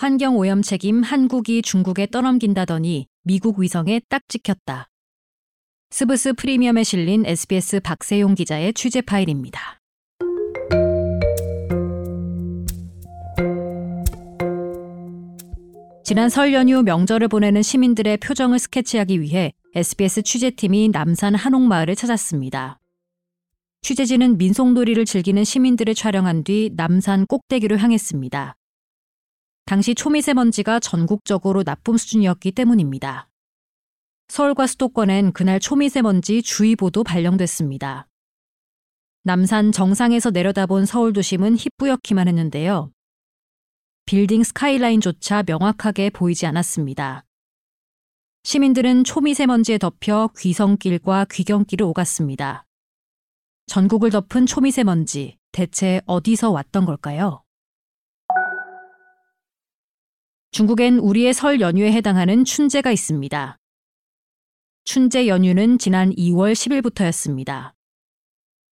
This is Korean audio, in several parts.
환경오염 책임 한국이 중국에 떠넘긴다더니 미국 위성에 딱 찍혔다. 스브스 프리미엄에 실린 SBS 박세용 기자의 취재 파일입니다. 지난 설 연휴 명절을 보내는 시민들의 표정을 스케치하기 위해 SBS 취재팀이 남산 한옥마을을 찾았습니다. 취재진은 민속놀이를 즐기는 시민들을 촬영한 뒤 남산 꼭대기로 향했습니다. 당시 초미세먼지가 전국적으로 나쁨 수준이었기 때문입니다. 서울과 수도권엔 그날 초미세먼지 주의보도 발령됐습니다. 남산 정상에서 내려다본 서울 도심은 희뿌옇기만 했는데요. 빌딩 스카이라인조차 명확하게 보이지 않았습니다. 시민들은 초미세먼지에 덮여 귀성길과 귀경길을 오갔습니다. 전국을 덮은 초미세먼지, 대체 어디서 왔던 걸까요? 중국엔 우리의 설 연휴에 해당하는 춘제가 있습니다. 춘제 연휴는 지난 2월 10일부터였습니다.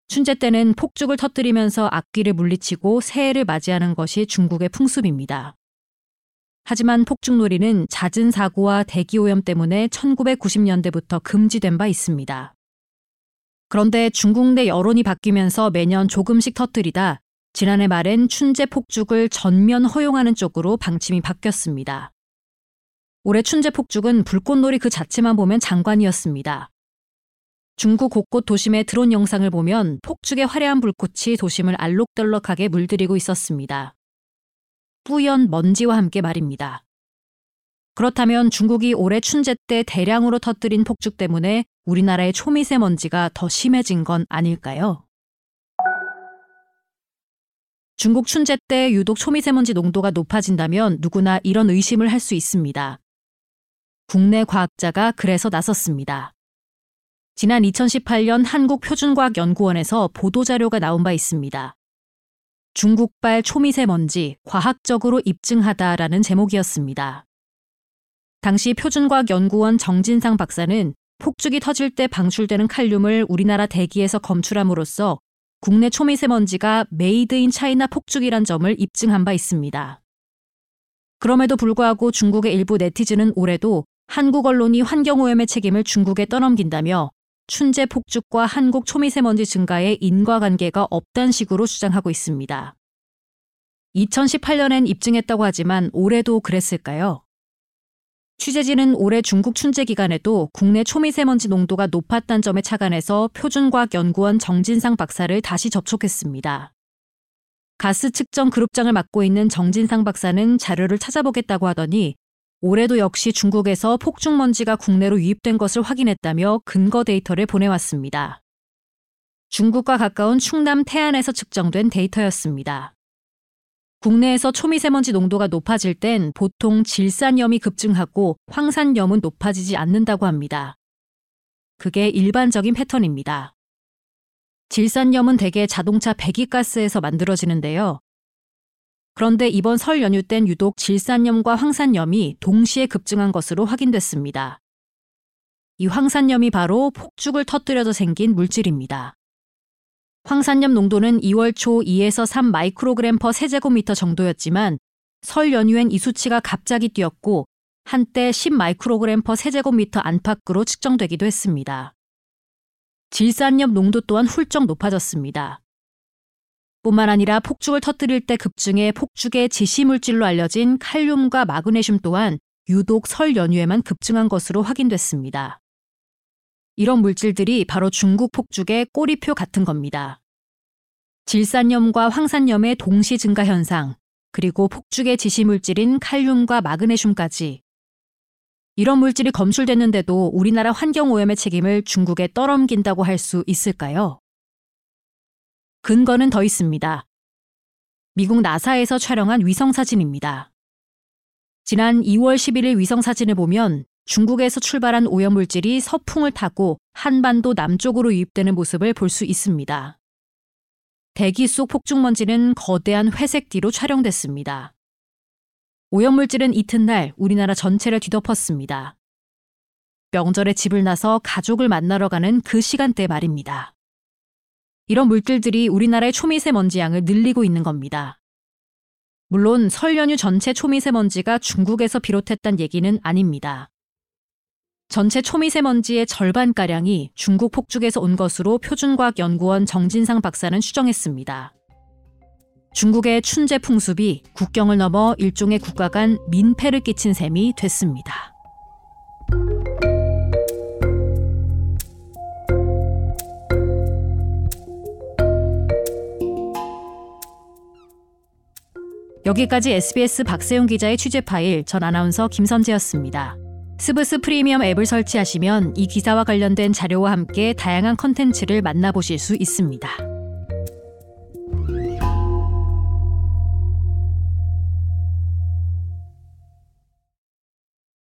춘제 때는 폭죽을 터뜨리면서 악귀를 물리치고 새해를 맞이하는 것이 중국의 풍습입니다. 하지만 폭죽놀이는 잦은 사고와 대기오염 때문에 1990년대부터 금지된 바 있습니다. 그런데 중국 내 여론이 바뀌면서 매년 조금씩 터뜨리다 지난해 말엔 춘제 폭죽을 전면 허용하는 쪽으로 방침이 바뀌었습니다. 올해 춘제 폭죽은 불꽃놀이 그 자체만 보면 장관이었습니다. 중국 곳곳 도심의 드론 영상을 보면 폭죽의 화려한 불꽃이 도심을 알록달록하게 물들이고 있었습니다. 뿌연 먼지와 함께 말입니다. 그렇다면 중국이 올해 춘제 때 대량으로 터뜨린 폭죽 때문에 우리나라의 초미세먼지가 더 심해진 건 아닐까요? 중국 춘제 때 유독 초미세먼지 농도가 높아진다면 누구나 이런 의심을 할 수 있습니다. 국내 과학자가 그래서 나섰습니다. 지난 2018년 한국표준과학연구원에서 보도자료가 나온 바 있습니다. 중국발 초미세먼지 과학적으로 입증하다라는 제목이었습니다. 당시 표준과학연구원 정진상 박사는 폭죽이 터질 때 방출되는 칼륨을 우리나라 대기에서 검출함으로써 국내 초미세먼지가 made in China 폭죽이란 점을 입증한 바 있습니다. 그럼에도 불구하고 중국의 일부 네티즌은 올해도 한국 언론이 환경오염의 책임을 중국에 떠넘긴다며 춘제 폭죽과 한국 초미세먼지 증가에 인과관계가 없단 식으로 주장하고 있습니다. 2018년엔 입증했다고 하지만 올해도 그랬을까요? 취재진은 올해 중국 춘제 기간에도 국내 초미세먼지 농도가 높았다는 점에 착안해서 표준과학연구원 정진상 박사를 다시 접촉했습니다. 가스 측정 그룹장을 맡고 있는 정진상 박사는 자료를 찾아보겠다고 하더니 올해도 역시 중국에서 폭죽먼지가 국내로 유입된 것을 확인했다며 근거 데이터를 보내왔습니다. 중국과 가까운 충남 태안에서 측정된 데이터였습니다. 국내에서 초미세먼지 농도가 높아질 땐 보통 질산염이 급증하고 황산염은 높아지지 않는다고 합니다. 그게 일반적인 패턴입니다. 질산염은 대개 자동차 배기가스에서 만들어지는데요. 그런데 이번 설 연휴 땐 유독 질산염과 황산염이 동시에 급증한 것으로 확인됐습니다. 이 황산염이 바로 폭죽을 터뜨려서 생긴 물질입니다. 황산염 농도는 2월 초 2에서 3 마이크로그램 per 세제곱미터 정도였지만 설 연휴엔 이 수치가 갑자기 뛰었고 한때 10 마이크로그램 per 세제곱미터 안팎으로 측정되기도 했습니다. 질산염 농도 또한 훌쩍 높아졌습니다. 뿐만 아니라 폭죽을 터뜨릴 때 급증해 폭죽의 지시물질로 알려진 칼륨과 마그네슘 또한 유독 설 연휴에만 급증한 것으로 확인됐습니다. 이런 물질들이 바로 중국 폭죽의 꼬리표 같은 겁니다. 질산염과 황산염의 동시 증가 현상, 그리고 폭죽의 지시물질인 칼륨과 마그네슘까지 이런 물질이 검출됐는데도 우리나라 환경오염의 책임을 중국에 떠넘긴다고 할 수 있을까요? 근거는 더 있습니다. 미국 나사에서 촬영한 위성사진입니다. 지난 2월 11일 위성사진을 보면 중국에서 출발한 오염물질이 서풍을 타고 한반도 남쪽으로 유입되는 모습을 볼 수 있습니다. 대기 속 폭죽먼지는 거대한 회색 뒤로 촬영됐습니다. 오염물질은 이튿날 우리나라 전체를 뒤덮었습니다. 명절에 집을 나서 가족을 만나러 가는 그 시간대 말입니다. 이런 물질들이 우리나라의 초미세먼지 양을 늘리고 있는 겁니다. 물론 설 연휴 전체 초미세먼지가 중국에서 비롯했단 얘기는 아닙니다. 전체 초미세먼지의 절반가량이 중국 폭죽에서 온 것으로 표준과학연구원 정진상 박사는 추정했습니다. 중국의 춘제 풍습이 국경을 넘어 일종의 국가 간 민폐를 끼친 셈이 됐습니다. 여기까지 SBS 박세용 기자의 취재 파일 전 아나운서 김선재였습니다. 스브스 프리미엄 앱을 설치하시면 이 기사와 관련된 자료와 함께 다양한 컨텐츠를 만나보실 수 있습니다.